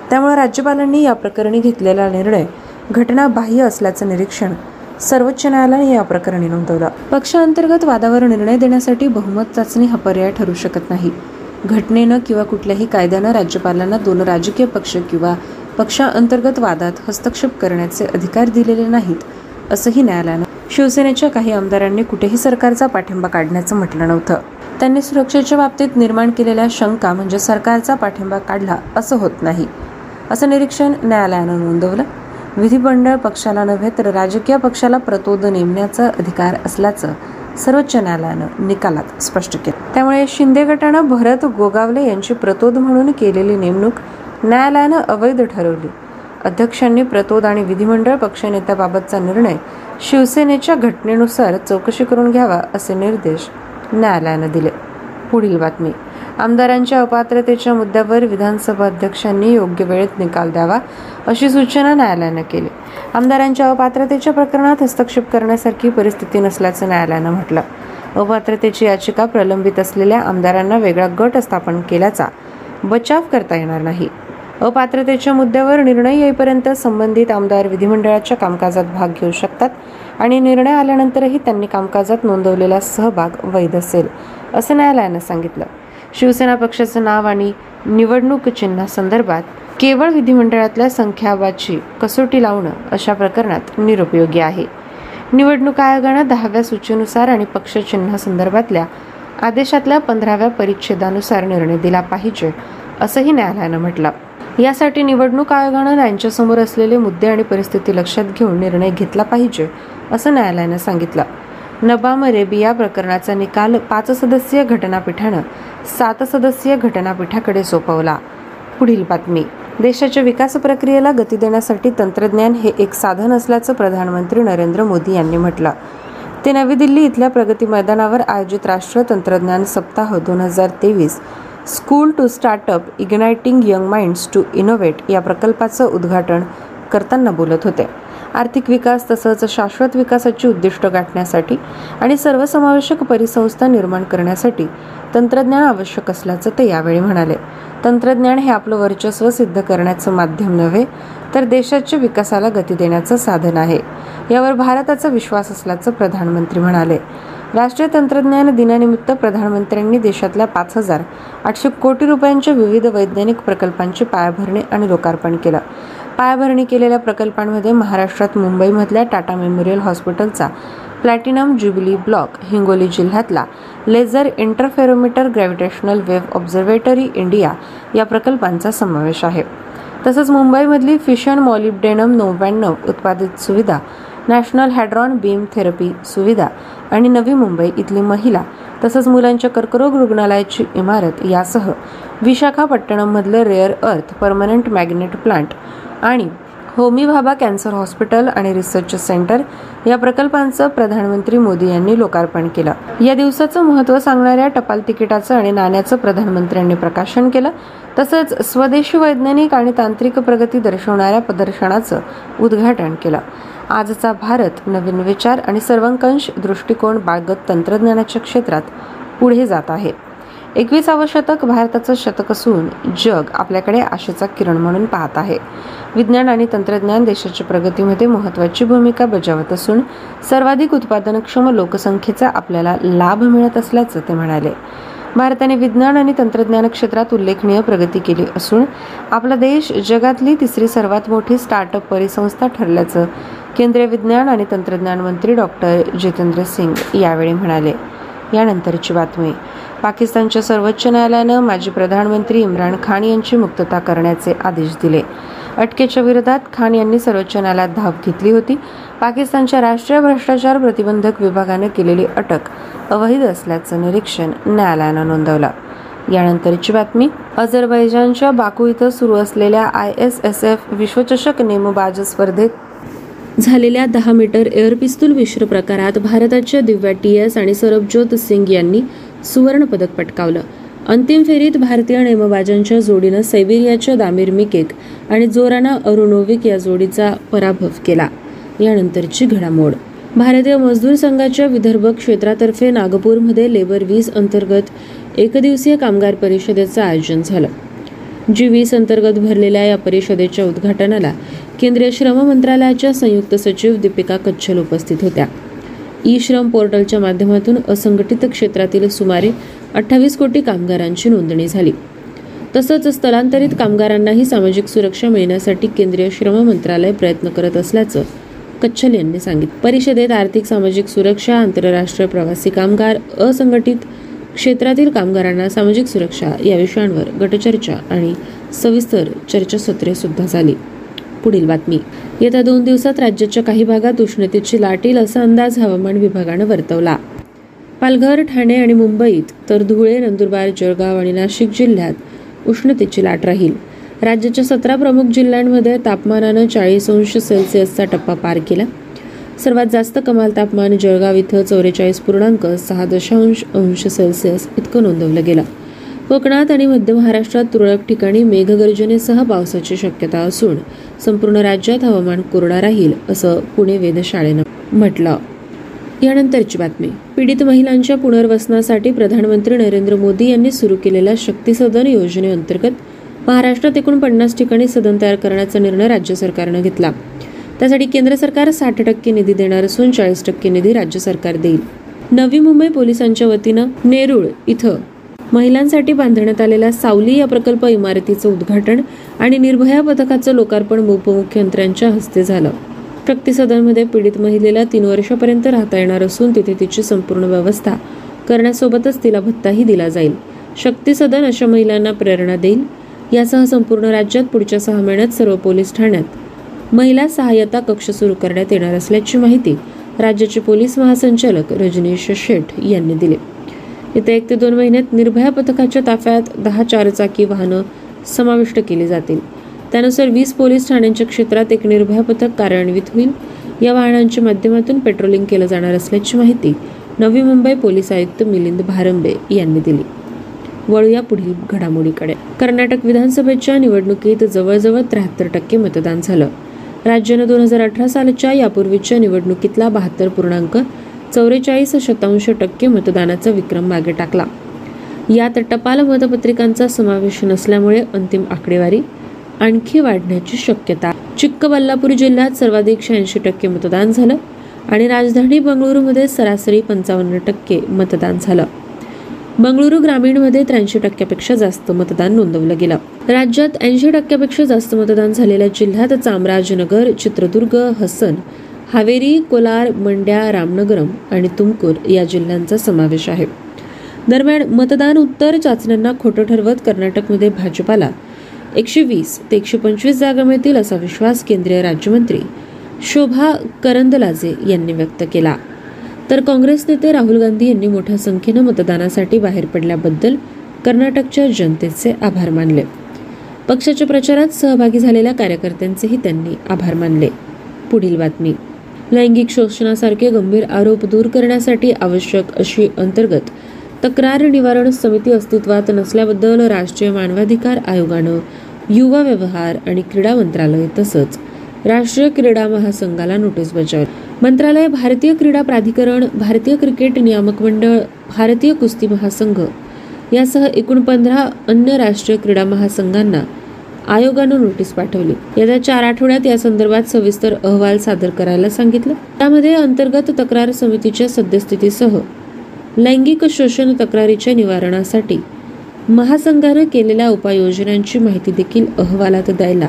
त्यामुळे राज्यपालांनी या प्रकरणी घेतलेला निर्णय घटनाबाह्य असल्याचं निरीक्षण सर्वोच्च न्यायालयाने या प्रकरणी नोंदवलं. पक्षांतर्गत वादावर निर्णय देण्यासाठी बहुमत चाचणी हा पर्याय ठरू शकत नाही. घटनेनं किंवा कुठल्याही कायद्यानं राज्यपालांना दोन राजकीय पक्ष किंवा पक्षांतर्गत वादात हस्तक्षेप करण्याचे अधिकार दिलेले नाहीत असंही न्यायालयानं शिवसेनेच्या काही आमदारांनी कुठेही सरकारचा पाठिंबा काढण्याचं म्हटलं नव्हतं. त्यांनी सुरक्षेच्या बाबतीत निर्माण केलेल्या शंका म्हणजे सरकारचा पाठिंबा काढला असं होत नाही असं निरीक्षण न्यायालयानं नोंदवलं. विधिमंडळ पक्षाला नव्हे तर राजकीय पक्षाला प्रतोद नेमण्याचा अधिकार असल्याचं सर्वोच्च न्यायालयानं निकालात स्पष्ट केलं. त्यामुळे शिंदे गटानं भरत गोगावले यांची प्रतोद म्हणून केलेली नेमणूक न्यायालयानं अवैध ठरवली. अध्यक्षांनी प्रतोद आणि विधिमंडळ पक्षनेत्याबाबतचा निर्णय शिवसेनेच्या घटनेनुसार चौकशी करून घ्यावा असे निर्देश न्यायालयानं दिले. पुढील बातमी. आमदारांच्या अपात्रतेच्या मुद्द्यावर विधानसभा अध्यक्षांनी योग्य वेळेत निकाल द्यावा अशी सूचना न्यायालयानं केली. आमदारांच्या अपात्रतेच्या प्रकरणात हस्तक्षेप करण्यासारखी परिस्थिती नसल्याचं न्यायालयानं म्हटलं. अपात्रतेची याचिका प्रलंबित असलेल्या आमदारांना वेगळा गट स्थापन केल्याचा बचाव करता येणार नाही. अपात्रतेच्या मुद्द्यावर निर्णय येईपर्यंत संबंधित आमदार विधिमंडळाच्या कामकाजात भाग घेऊ शकतात आणि निर्णय आल्यानंतरही त्यांनी कामकाजात नोंदवलेला सहभाग वैध असेल असं न्यायालयानं सांगितलं. शिवसेना पक्षाचं नाव आणि निवडणूक चिन्हासंदर्भात केवळ विधिमंडळातल्या संख्याबाची कसोटी लावणं अशा प्रकरणात निरुपयोगी आहे. निवडणूक आयोगानं दहाव्या सूचीनुसार आणि पक्ष चिन्हासंदर्भातल्या आदेशातल्या पंधराव्या परिच्छेदानुसार निर्णय दिला पाहिजे असंही न्यायालयानं म्हटलं. यासाठी निवडणूक आयोगानं त्यांच्यासमोर असलेले मुद्दे आणि परिस्थिती लक्षात घेऊन निर्णय घेतला पाहिजे असं न्यायालयानं सांगितलं. नबाम रेबिया प्रकरणाचा निकाल पाच सदस्यीय घटनापीठानं सात सदस्यीय घटनापीठाकडे सोपवला. पुढील बातमी. देशाच्या विकास प्रक्रियेला गती देण्यासाठी तंत्रज्ञान हे एक साधन असल्याचं प्रधानमंत्री नरेंद्र मोदी यांनी म्हटलं. ते नवी दिल्ली इथल्या प्रगती मैदानावर आयोजित राष्ट्रीय तंत्रज्ञान सप्ताह दोन हजार तेवीस school to startup igniting young minds to innovate या प्रकल्पाचं उद्घाटन करताना बोलत होते. आर्थिक विकास तसंच शाश्वत विकासाची उद्दिष्ट गाठण्यासाठी आणि सर्वसमावेशक परिसंस्था निर्माण करण्यासाठी तंत्रज्ञान आवश्यक असल्याचं ते यावेळी म्हणाले. तंत्रज्ञान हे आपलं वर्चस्व सिद्ध करण्याचं माध्यम नव्हे तर देशाच्या विकासाला गती देण्याचं साधन आहे. यावर भारताचा विश्वास असल्याचं प्रधानमंत्री म्हणाले. राष्ट्रीय तंत्रज्ञान दिनानिमित्त प्रधानमंत्र्यांनी देशातल्या पाच हजार आठशे कोटी रुपयांच्या विविध वैज्ञानिक प्रकल्पांची पायाभरणी आणि लोकार्पण केलं. पायाभरणी केलेल्या प्रकल्पांमध्ये महाराष्ट्रात मुंबईमधल्या टाटा मेमोरियल हॉस्पिटलचा प्लॅटिनम ज्युबिली ब्लॉक हिंगोली जिल्ह्यातला laser interferometer gravitational wave observatory India या प्रकल्पांचा समावेश आहे. तसंच मुंबईमधली फिशन मॉलिब्डेनम नव्याण्णव उत्पादित सुविधा नॅशनल हॅड्रॉन बीम थेरपी सुविधा आणि नवी मुंबई इथली महिला तसंच मुलांच्या कर्करोग रुग्णालयाची इमारत यासह विशाखापट्टणममधलं rare earth permanent magnet plant आणि होमी भाभा कॅन्सर हॉस्पिटल आणि रिसर्च सेंटर या प्रकल्पांचं प्रधानमंत्री मोदी यांनी लोकार्पण केलं. या दिवसाचं महत्त्व सांगणाऱ्या टपाल तिकिटाचं आणि नाण्याचं प्रधानमंत्र्यांनी प्रकाशन केलं. तसंच स्वदेशी वैज्ञानिक आणि तांत्रिक प्रगती दर्शवणाऱ्या प्रदर्शनाचं उद्घाटन केलं. आजचा भारत नवीन विचार आणि सर्वंकष दृष्टिकोन बाळगत तंत्रज्ञानाच्या क्षेत्रात पुढे जात आहे. एकविसावं शतक भारताचं शतक असून जग आपल्याकडे आशेचा किरण म्हणून पाहत आहे. विज्ञान आणि तंत्रज्ञान देशाच्या प्रगतीमध्ये महत्त्वाची भूमिका बजावत असून सर्वाधिक उत्पादनक्षम लोकसंख्येचा आपल्याला लाभ मिळत असल्याचं ते म्हणाले. भारताने विज्ञान आणि तंत्रज्ञान क्षेत्रात उल्लेखनीय प्रगती केली असून आपला देश जगातली तिसरी सर्वात मोठी स्टार्टअप परिसंस्था ठरल्याचं केंद्रीय विज्ञान आणि तंत्रज्ञान मंत्री डॉक्टर जितेंद्र सिंग यावेळी म्हणाले. यानंतरची बातमी. पाकिस्तानच्या सर्वोच्च न्यायालयानं माजी प्रधानमंत्री इम्रान खान यांची मुक्तता करण्याचे आदेश दिले. अटकेच्या विरोधात खान यांनी सर्वोच्च न्यायालयात धाव घेतली होती. पाकिस्तानच्या राष्ट्रीय भ्रष्टाचार प्रतिबंधक विभागानं केलेली अटक अवैध असल्याचं निरीक्षण न्यायालयानं नोंदवलं. यानंतरची बातमी अझरबैजानच्या बाकू इथं सुरू असलेल्या आय एस एस एफ विश्वचषक नेमबाज स्पर्धेत झालेल्या दहा मीटर एअर पिस्तूल मिश्र प्रकारात भारताच्या दिव्या टी एस आणि सरबज्योत सिंग यांनी सुवर्णपदक पटकावलं. अंतिम फेरीत भारतीय नेमबाजांच्या जोडीनं सैबेरियाच्या दामीर मिकेक आणि जोराना अरुणोविक या जोडीचा पराभव केला. यानंतरची घडामोड. भारतीय मजदूर संघाच्या विदर्भ क्षेत्रातर्फे नागपूरमध्ये लेबर वीज अंतर्गत एकदिवसीय कामगार परिषदेचं आयोजन झालं. जी वीस अंतर्गत भरलेल्या या परिषदेच्या उद्घाटनाला केंद्रीय श्रम मंत्रालयाच्या संयुक्त सचिव दीपिका कच्छल उपस्थित होत्या. ई श्रम पोर्टलच्या माध्यमातून असंघटित क्षेत्रातील सुमारे अठ्ठावीस कोटी कामगारांची नोंदणी झाली. तसंच स्थलांतरित कामगारांनाही सामाजिक सुरक्षा मिळण्यासाठी केंद्रीय श्रम मंत्रालय प्रयत्न करत असल्याचं कच्छल यांनी सांगितलं. परिषदेत आर्थिक सामाजिक सुरक्षा आंतरराष्ट्रीय प्रवासी कामगार असंघटित क्षेत्रातील कामगारांना सामाजिक सुरक्षा या विषयांवर गटचर्चा आणि सविस्तर चर्चासत्रे सुद्धा झाली. पुढील बातमी. येत्या दोन दिवसात राज्याच्या काही भागात उष्णतेची लाट येईल असा अंदाज हवामान विभागानं वर्तवला. पालघर ठाणे आणि मुंबईत तर धुळे नंदुरबार जळगाव आणि नाशिक जिल्ह्यात उष्णतेची लाट राहील. राज्याच्या सतरा प्रमुख जिल्ह्यांमध्ये तापमानानं चाळीस अंश सेल्सिअसचा टप्पा पार केला. सर्वात जास्त कमाल तापमान जळगाव इथं चौवेचाळीस पूर्णांक सहा दशांश अंश सेल्सिअस इतकं नोंदवलं गेलं. कोकणात आणि मध्य महाराष्ट्रात तुरळक ठिकाणी मेघगर्जनेसह पावसाची शक्यता असून संपूर्ण राज्यात हवामान कोरडा राहील असं पुणे वेधशाळेनं म्हटलं. यानंतरची बातमी. पीडित महिलांच्या पुनर्वसनासाठी प्रधानमंत्री नरेंद्र मोदी यांनी सुरू केलेल्या शक्ती सदन योजनेअंतर्गत महाराष्ट्रात एकूण पन्नास ठिकाणी सदन तयार करण्याचा निर्णय राज्य सरकारनं घेतला. त्यासाठी केंद्र सरकार साठ टक्के निधी देणार असून चाळीस टक्के निधी राज्य सरकार देईल. नवी मुंबई पोलिसांच्या वतीनं नेरूळ इथं महिलांसाठी बांधण्यात आलेल्या सावली या प्रकल्प इमारतीचं उद्घाटन आणि निर्भया पथकाचं लोकार्पण उपमुख्यमंत्र्यांच्या हस्ते झालं. शक्ती सदनमध्ये पीडित महिलेला तीन वर्षापर्यंत राहता येणार असून तिथे तिची संपूर्ण व्यवस्था करण्यासोबतच तिला भत्ताही दिला जाईल. शक्ती सदन अशा महिलांना प्रेरणा देईल. यासह संपूर्ण राज्यात पुढच्या सहा महिन्यात सर्व पोलीस ठाण्यात महिला सहाय्यता कक्ष सुरू करण्यात येणार असल्याची माहिती राज्याचे पोलीस महासंचालक रजनीश शेठ यांनी दिली. येत्या एक ते दोन महिन्यात निर्भया पथकाच्या ताफ्यात दहा चारचाकी वाहनं समाविष्ट केली जातील. त्यानुसार वीस पोलीस ठाण्यांच्या क्षेत्रात एक निर्भया पथक कार्यान्वित होईल. या वाहनांच्या माध्यमातून पेट्रोलिंग केलं जाणार असल्याची माहिती नवी मुंबई पोलीस आयुक्त मिलिंद भारंबे यांनी दिली. वळूया पुढील घडामोडीकडे. कर्नाटक विधानसभेच्या निवडणुकीत जवळजवळ त्र्याहत्तर टक्के मतदान झालं. राज्यानं दोन हजार अठरा सालच्या यापूर्वीच्या निवडणुकीतला बहात्तर पूर्णांक चौवेचाळीस शतांश टक्के मतदानाचा विक्रम मागे टाकला. यात टपाल मतपत्रिकांचा समावेश नसल्यामुळे अंतिम आकडेवारी आणखी वाढण्याची शक्यता. चिक्कबल्लापूर जिल्ह्यात सर्वाधिक शहाऐंशी टक्के मतदान झालं आणि राजधानी बंगळुरूमध्ये सरासरी पंचावन्न टक्के मतदान झालं. बंगळुरू ग्रामीणमध्ये त्र्याऐंशी टक्क्यापेक्षा जास्त मतदान नोंदवलं गेलं. राज्यात ऐंशी टक्क्यापेक्षा जास्त मतदान झालेल्या जिल्ह्यात चामराजनगर चित्रदुर्ग हसन हावेरी कोलार मंड्या रामनगरम आणि तुमकूर या जिल्ह्यांचा समावेश आहे. दरम्यान मतदान उत्तर चाचण्यांना खोटं ठरवत कर्नाटकमध्ये भाजपाला एकशे वीस ते एकशे पंचवीस जागा मिळतील असा विश्वास केंद्रीय राज्यमंत्री शोभा करंदलाजे यांनी व्यक्त केला. तर काँग्रेस नेते राहुल गांधी यांनी मोठ्या संख्येनं मतदानासाठी बाहेर पडल्याबद्दल कर्नाटकच्या जनतेचे आभार मानले. पक्षाच्या प्रचारात सहभागी झालेल्या कार्यकर्त्यांचेही त्यांनी आभार मानले. पुढील बातमी. लैंगिक शोषणासारखे गंभीर आरोप दूर करण्यासाठी आवश्यक अशी अंतर्गत तक्रार निवारण समिती अस्तित्वात नसल्याबद्दल राष्ट्रीय मानवाधिकार आयोगानं युवा व्यवहार आणि क्रीडा मंत्रालय तसंच राष्ट्रीय क्रीडा महासंघाला नोटीस बजावली. मंत्रालय भारतीय क्रीडा प्राधिकरण भारतीय क्रिकेट नियामक मंडळ भारतीय कुस्ती महासंघ यासह एकूण पंधरा अन्य राष्ट्रीय क्रीडा महासंघांना आयोगानं नोटीस पाठवली. येत्या चार आठवड्यात या संदर्भात सविस्तर अहवाल सादर करायला सांगितलं. त्यामध्ये अंतर्गत तक्रार समितीच्या सद्यस्थितीसह लैंगिक शोषण तक्रारीच्या निवारणासाठी महासंघानं केलेल्या उपाययोजनांची माहिती देखील अहवालात द्यायला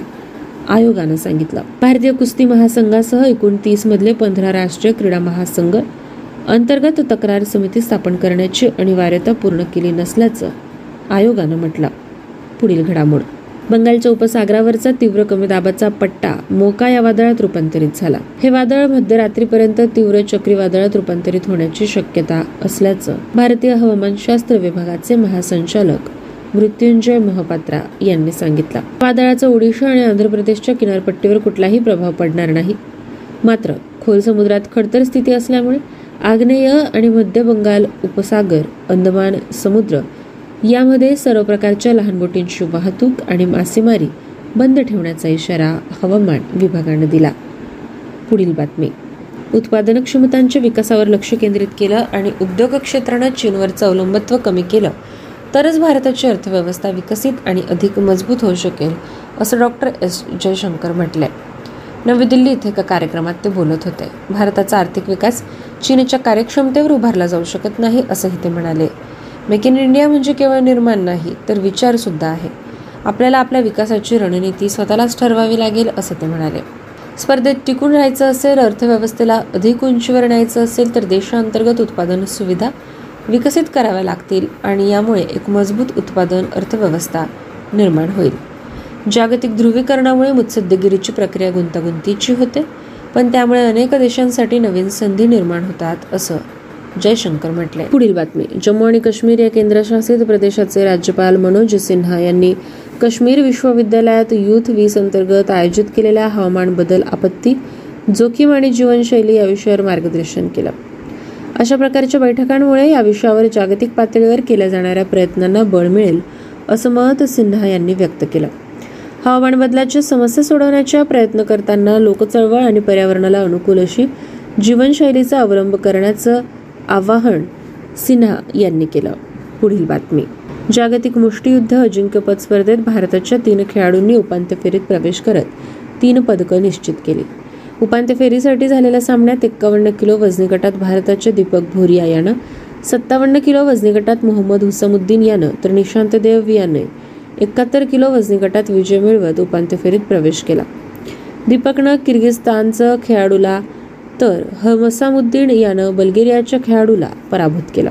आयोगानं सांगितलं. भारतीय कुस्ती महासंघासह एकूण तीस मधले पंधरा राष्ट्रीय क्रीडा महासंघ अंतर्गत तक्रार समिती स्थापन करण्याची अनिवार्यता पूर्ण केली नसल्याचं आयोगानं म्हटलं. पुढील घडामोड. बंगालच्या उपसागरावरचा तीव्र कमी दाबाचा पट्टा मोका या वादळात रूपांतरित झाला. हे वादळ मध्यरात्रीपर्यंत तीव्र चक्रीवादळात रूपांतरित होण्याची शक्यता असल्याचं भारतीय हवामानशास्त्र विभागाचे महासंचालक मृत्युंजय मोहपात्रा यांनी सांगितला. वादळाचा ओडिशा आणि आंध्र प्रदेशच्या किनारपट्टीवर कुठलाही प्रभाव पडणार नाही. मात्र खोल समुद्रात खडतर स्थिती असल्यामुळे आग्नेय आणि मध्य बंगाल उपसागर अंदमान समुद्र यामध्ये सर्व प्रकारच्या लहान बोटींची वाहतूक आणि मासेमारी बंद ठेवण्याचा इशारा हवामान विभागानं दिला. पुढील बातमी. उत्पादन क्षमतांच्या विकासावर लक्ष केंद्रित केलं आणि उद्योग क्षेत्रानं चीनवरचं अवलंबत्व कमी केलं. तरच भारताची अर्थव्यवस्था विकसित आणि अधिक मजबूत होऊ शकेल असं डॉक्टर एस. जयशंकर म्हटले नवी दिल्ली इथे एका कार्यक्रमात ते बोलत होते. भारताचा आर्थिक विकास चीनच्या कार्यक्षमतेवर उभारला जाऊ शकत नाही असंही ते म्हणाले. मेक इन इंडिया म्हणजे केवळ निर्माण नाही तर विचारसुद्धा आहे. आपल्याला आपल्या विकासाची रणनीती स्वतःलाच ठरवावी लागेल असं ते म्हणाले. स्पर्धेत टिकून राहायचं असेल अर्थव्यवस्थेला अधिक उंचीवर न्यायचं असेल तर देशांतर्गत उत्पादन सुविधा विकसित कराव्या लागतील आणि यामुळे एक मजबूत उत्पादन अर्थव्यवस्था निर्माण होईल. जागतिक ध्रुवीकरणामुळे मुत्सद्देगिरीची प्रक्रिया गुंतागुंतीची होते पण त्यामुळे अनेक देशांसाठी नवीन संधी निर्माण होतात असं जयशंकर म्हटले. पुढील बातमी. जम्मू आणि काश्मीर या केंद्रशासित प्रदेशाचे राज्यपाल मनोज सिन्हा यांनी काश्मीर विश्वविद्यालयात युथ वीस अंतर्गत आयोजित केलेल्या हवामान बदल आपत्ती जोखीम आणि जीवनशैली या विषयावर मार्गदर्शन केलं. अशा प्रकारच्या बैठकांमुळे या विषयावर जागतिक पातळीवर केल्या जाणाऱ्या प्रयत्नांना बळ मिळेल असं मत सिन्हा यांनी व्यक्त केलं. हवामान बदलाच्या समस्या सोडवण्याचा प्रयत्न करताना लोकचळवळ आणि पर्यावरणाला अनुकूल अशी जीवनशैलीचा अवलंब करण्याचं आवाहन सिन्हा यांनी केलं. पुढील बातमी. जागतिक मुष्टियुद्ध अजिंक्यपद स्पर्धेत भारताच्या तीन खेळाडूंनी उपांत्य फेरीत प्रवेश करत तीन पदकं निश्चित केली. उपांत्य फेरीसाठी झालेल्या सामन्यात एक्कावन्न किलो वजनी गटात भारताच्या दीपक भोरिया यानं सत्तावन्न किलो वजनी गटात मोहम्मद हुसामुद्दीन यानं तर निशांत देव याने एकाहत्तर किलो वजनी गटात विजय मिळवत उपांत्य फेरीत प्रवेश केला. दीपकनं किर्गिस्तानचं खेळाडूला तर हमसामुद्दीन यानं बल्गेरियाच्या खेळाडूला पराभूत केला.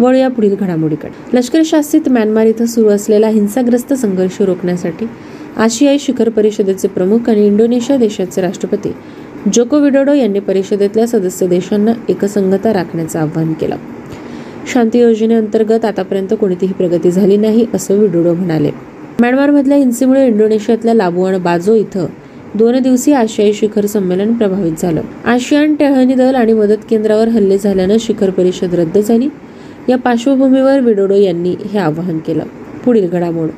वळूया पुढील घडामोडीकडे. लष्कर म्यानमार इथं सुरू असलेला हिंसाग्रस्त संघर्ष रोखण्यासाठी आशियाई शिखर परिषदेचे प्रमुख आणि इंडोनेशिया देशाचे राष्ट्रपती. जोको विडोडो यांनी परिषदेतल्या सदस्य देशांना एकसंगता राखण्याचं आवाहन केलं. शांती योजनेअंतर्गत आतापर्यंत कोणतीही प्रगती झाली नाही असं विडोडो म्हणाले. म्यानमारमधल्या हिंसेमुळे इंडोनेशियातल्या लाबुआन बाजो इथं दोन दिवसीय आशियाई शिखर संमेलन प्रभावित झालं. आशियान टेहळणी दल आणि मदत केंद्रावर हल्ले झाल्यानं शिखर परिषद रद्द झाली. या पार्श्वभूमीवर विडोडो यांनी हे आवाहन केलं. पुढील घडामोड.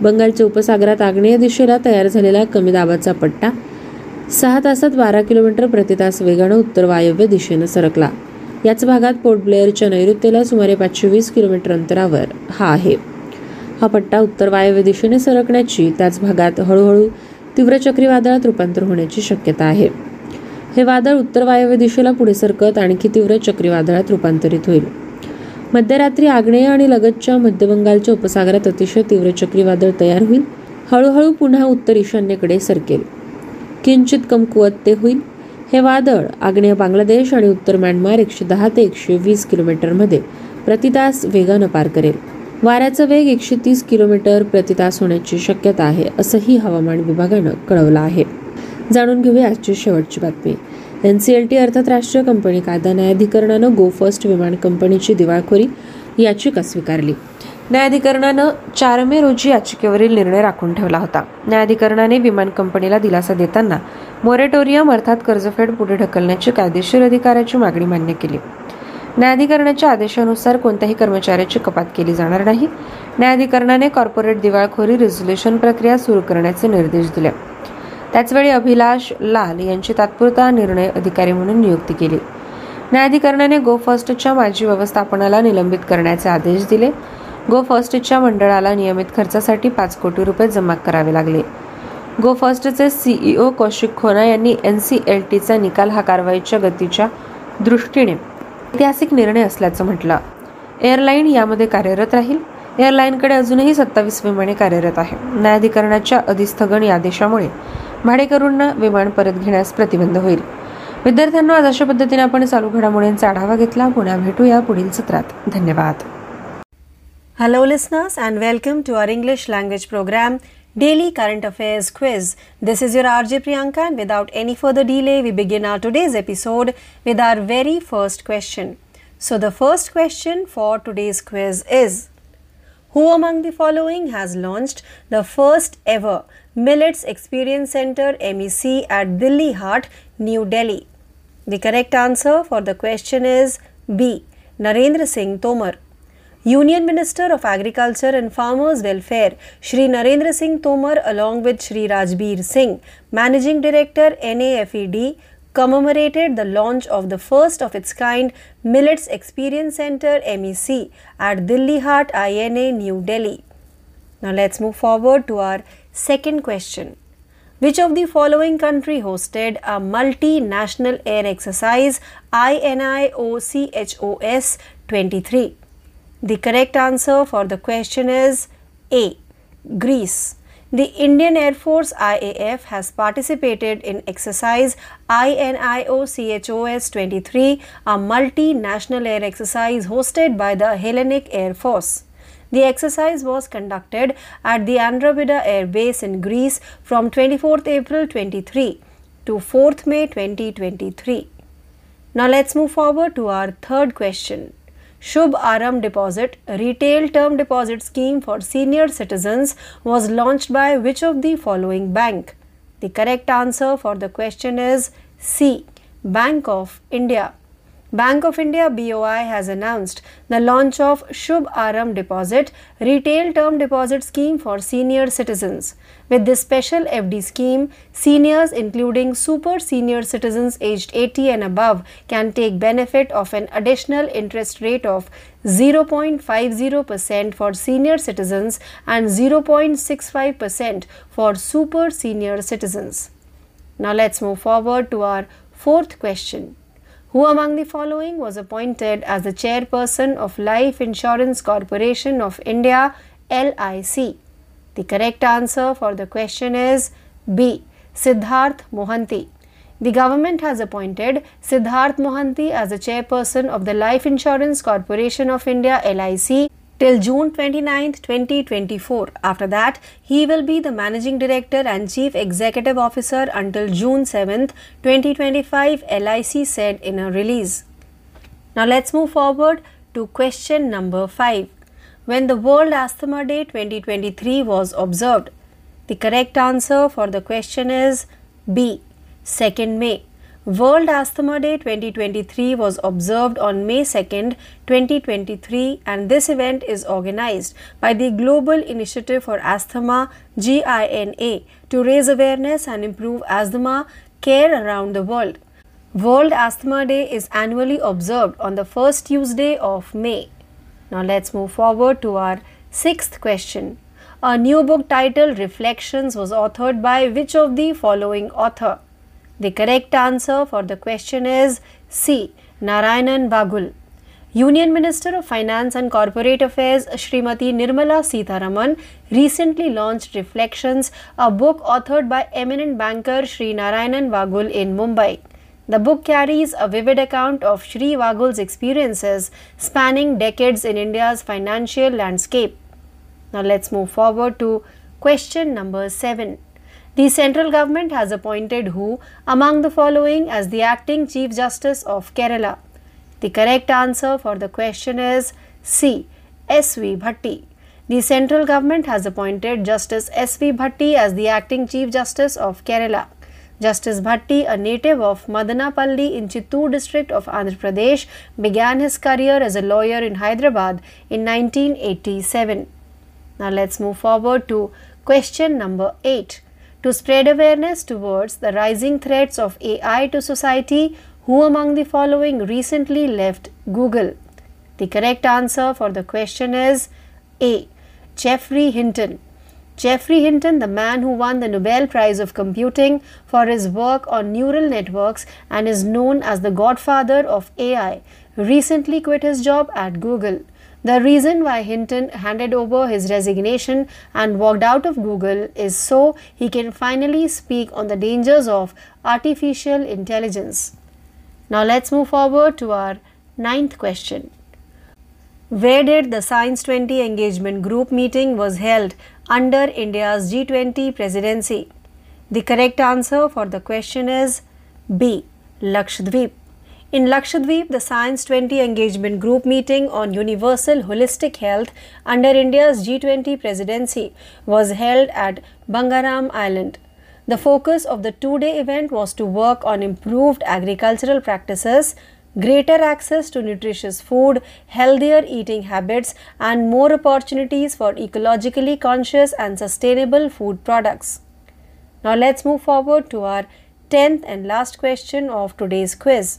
बंगालच्या उपसागरात आग्नेय दिशेला तयार झालेला कमी दाबाचा पट्टा सहा तासात बारा किलोमीटर प्रतितास वेगानं उत्तर वायव्य दिशेनं सरकला. याच भागात पोर्ट ब्लेअरच्या नैऋत्येला सुमारे पाचशे वीस किलोमीटर अंतरावर हा आहे. हा पट्टा उत्तर वायव्य दिशेने सरकण्याची त्याच भागात हळूहळू तीव्र चक्रीवादळात रूपांतर होण्याची शक्यता आहे. हे वादळ उत्तर वायव्य दिशेला पुढे सरकत आणखी तीव्र चक्रीवादळात रूपांतरित होईल. मध्यरात्री आग्नेय आणि लगतच्या मध्य बंगालच्या उपसागरात अतिशय तीव्र चक्रीवादळ तयार होईल. हळूहळू पुन्हा उत्तर ईशान्येकडे सरकेल. किंचित कमकुवत ते होईल. हे वादळ आग्नेय बांगलादेश आणि उत्तर म्यानमार एकशे दहा ते एकशे वीस किलोमीटरमध्ये प्रतितास वेगानं पार करेल. वाऱ्याचा वेग एकशे तीस किलोमीटर प्रतितास होण्याची शक्यता आहे असंही हवामान विभागानं कळवलं आहे. जाणून घेऊया आजची शेवटची बातमी. एन सी एल टी अर्थात राष्ट्रीय कंपनी कायदा न्यायाधिकरणानं गो फर्स्ट विमान कंपनीची दिवाळखोरी याचिका स्वीकारली. न्यायाधिकरणानं चार मे रोजी याचिकेवरील निर्णय राखून ठेवला होता. न्यायाधिकरणाने विमान कंपनीला दिलासा देताना मोरेटोरियम अर्थात कर्जफेड पुढे ढकलण्याची कायदेशीर अधिकाराची मागणी मान्य केली. न्यायाधिकरणाच्या आदेशानुसार कोणत्याही कर्मचाऱ्याची कपात केली जाणार नाही. न्यायाधिकरणाने कॉर्पोरेट दिवाळखोरी रिझोल्युशन प्रक्रिया सुरू करण्याचे निर्देश दिले. त्याचवेळी अभिलाष लाल यांची तात्पुरता निर्णय अधिकारी म्हणून नियुक्ती केली. न्यायाधिकरणाने गो फर्स्टच्या माजी व्यवस्थापनाला निलंबित करण्याचे आदेश दिले. गो फर्स्टच्या मंडळाला नियमित खर्चासाठी पाच कोटी रुपये जमा करावे लागले. गो फर्स्टचे सीईओ कौशिक खोना यांनी एन सी एल टीचा निकाल हा कारवाईच्या गतीच्या दृष्टीने ऐतिहासिक निर्णय असल्याचं म्हटलं. एअरलाईन यामध्ये कार्यरत राहील. एअरलाईनकडे अजूनही सत्तावीस विमाने कार्यरत आहे न्यायाधिकरणाच्या अधिस्थगन या आदेशामुळे भाडेकरूंना विमान परत घेण्यास प्रतिबंध होईल विद्यार्थ्यांना आज अशा पद्धतीने आपण चालू घडामोडींचा आढावा घेतला पुन्हा भेटूया पुढील सत्रात धन्यवाद Hello, listeners, and welcome to our English language program, Daily Current Affairs Quiz. This is your RJ Priyanka, and without any further delay, we begin our today's episode with our very first question. So, the first question for today's quiz is Who among the following has launched the first ever Millets Experience Center MEC at Delhi Hart, New Delhi? The correct answer for the question is B. Narendra Singh Tomar. Union Minister of Agriculture and Farmers Welfare Shri Narendra Singh Tomar along with Shri Rajbir Singh, Managing Director NAFED, commemorated the launch of the first of its kind Millets Experience Center MEC at Delhi Hart INA New Delhi. Now let's move forward to our second question. Which of the following country hosted a multinational air exercise INIOCHOS 23? The correct answer for the question is A. Greece. The Indian Air Force IAF has participated in exercise INIOCHOS 23, a multinational air exercise hosted by the Hellenic Air Force. The exercise was conducted at the Andromeda Air Base in Greece from 24th April 23 to 4th May 2023. Now let's move forward to our third question. Shubh Aram Deposit, retail term deposit scheme for senior citizens, was launched by which of the following bank? The correct answer for the question is C. Bank of India. Bank of India BOI has announced the launch of Shubh Aram Deposit, retail term deposit scheme for senior citizens. With this special FD scheme, seniors including super senior citizens aged 80 and above can take benefit of an additional interest rate of 0.50% for senior citizens and 0.65% for super senior citizens. Now let's move forward to our fourth question. Who among the following was appointed as the chairperson of Life Insurance Corporation of India LIC? The correct answer for the question is B. Siddharth Mohanty. The government has appointed Siddharth Mohanty as the chairperson of the Life Insurance Corporation of India LIC till June 29, 2024. After that, he will be the managing director and chief executive officer until June 7, 2025, LIC said in a release. Now let's move forward to question number 5. When the World Asthma Day 2023 was observed, the correct answer for the question is B. 2nd May. World Asthma Day 2023 was observed on May 2nd, 2023, and this event is organized by the Global Initiative for Asthma GINA to raise awareness and improve asthma care around the world. World Asthma Day is annually observed on the first Tuesday of May. Now let's move forward to our sixth question. A new book titled Reflections was authored by which of the following author? The correct answer for the question is C. Narayanan Bagul. Union Minister of Finance and Corporate Affairs Srimati Nirmala Sitharaman recently launched Reflections, a book authored by eminent banker Sri Narayanan Bagul in Mumbai. The book carries a vivid account of Sri Vagul's experiences spanning decades in India's financial landscape. Now let's move forward to question number 7. The central government has appointed who among the following as the acting Chief Justice of Kerala? The correct answer for the question is C. S.V. Bhatti. The central government has appointed Justice S.V. Bhatti as the acting Chief Justice of Kerala. Justice Bhatti, a native of Madanapalli in Chittoor district of Andhra Pradesh, began his career as a lawyer in Hyderabad in 1987. Now let's move forward to question number 8. To spread awareness towards the rising threats of AI to society, who among the following recently left Google? The correct answer for the question is A. Geoffrey Hinton. Geoffrey Hinton, the man who won the Nobel Prize of Computing for his work on neural networks and is known as the godfather of AI, recently quit his job at Google. The reason why Hinton handed over his resignation and walked out of Google is so he can finally speak on the dangers of artificial intelligence. Now let's move forward to our ninth question. Where did the Science 20 engagement group meeting was held under India's G20 presidency? The correct answer for the question is B. Lakshadweep. In Lakshadweep, the Science 20 engagement group meeting on universal holistic health under India's G20 presidency was held at Bangaram Island. The focus of the two day event was to work on improved agricultural practices, greater access to nutritious food, healthier eating habits, and more opportunities for ecologically conscious and sustainable food products. Now let's move forward to our 10th and last question of today's quiz.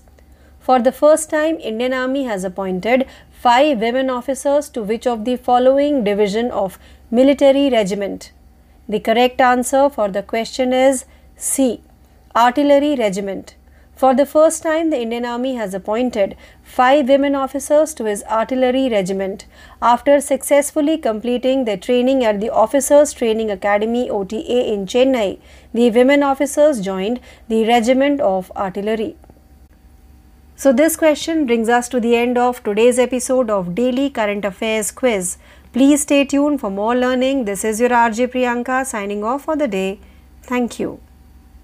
For the first time, Indian Army has appointed five women officers to which of the following division of military regiment? The correct answer for the question is C. Artillery Regiment. For the first time, the Indian Army has appointed five women officers to his artillery regiment. After successfully completing their training at the Officers Training Academy OTA in Chennai, the women officers joined the regiment of artillery. So, this question brings us to the end of today's episode of Daily Current Affairs Quiz. Please stay tuned for more learning. This is your RJ Priyanka signing off for the day. Thank you.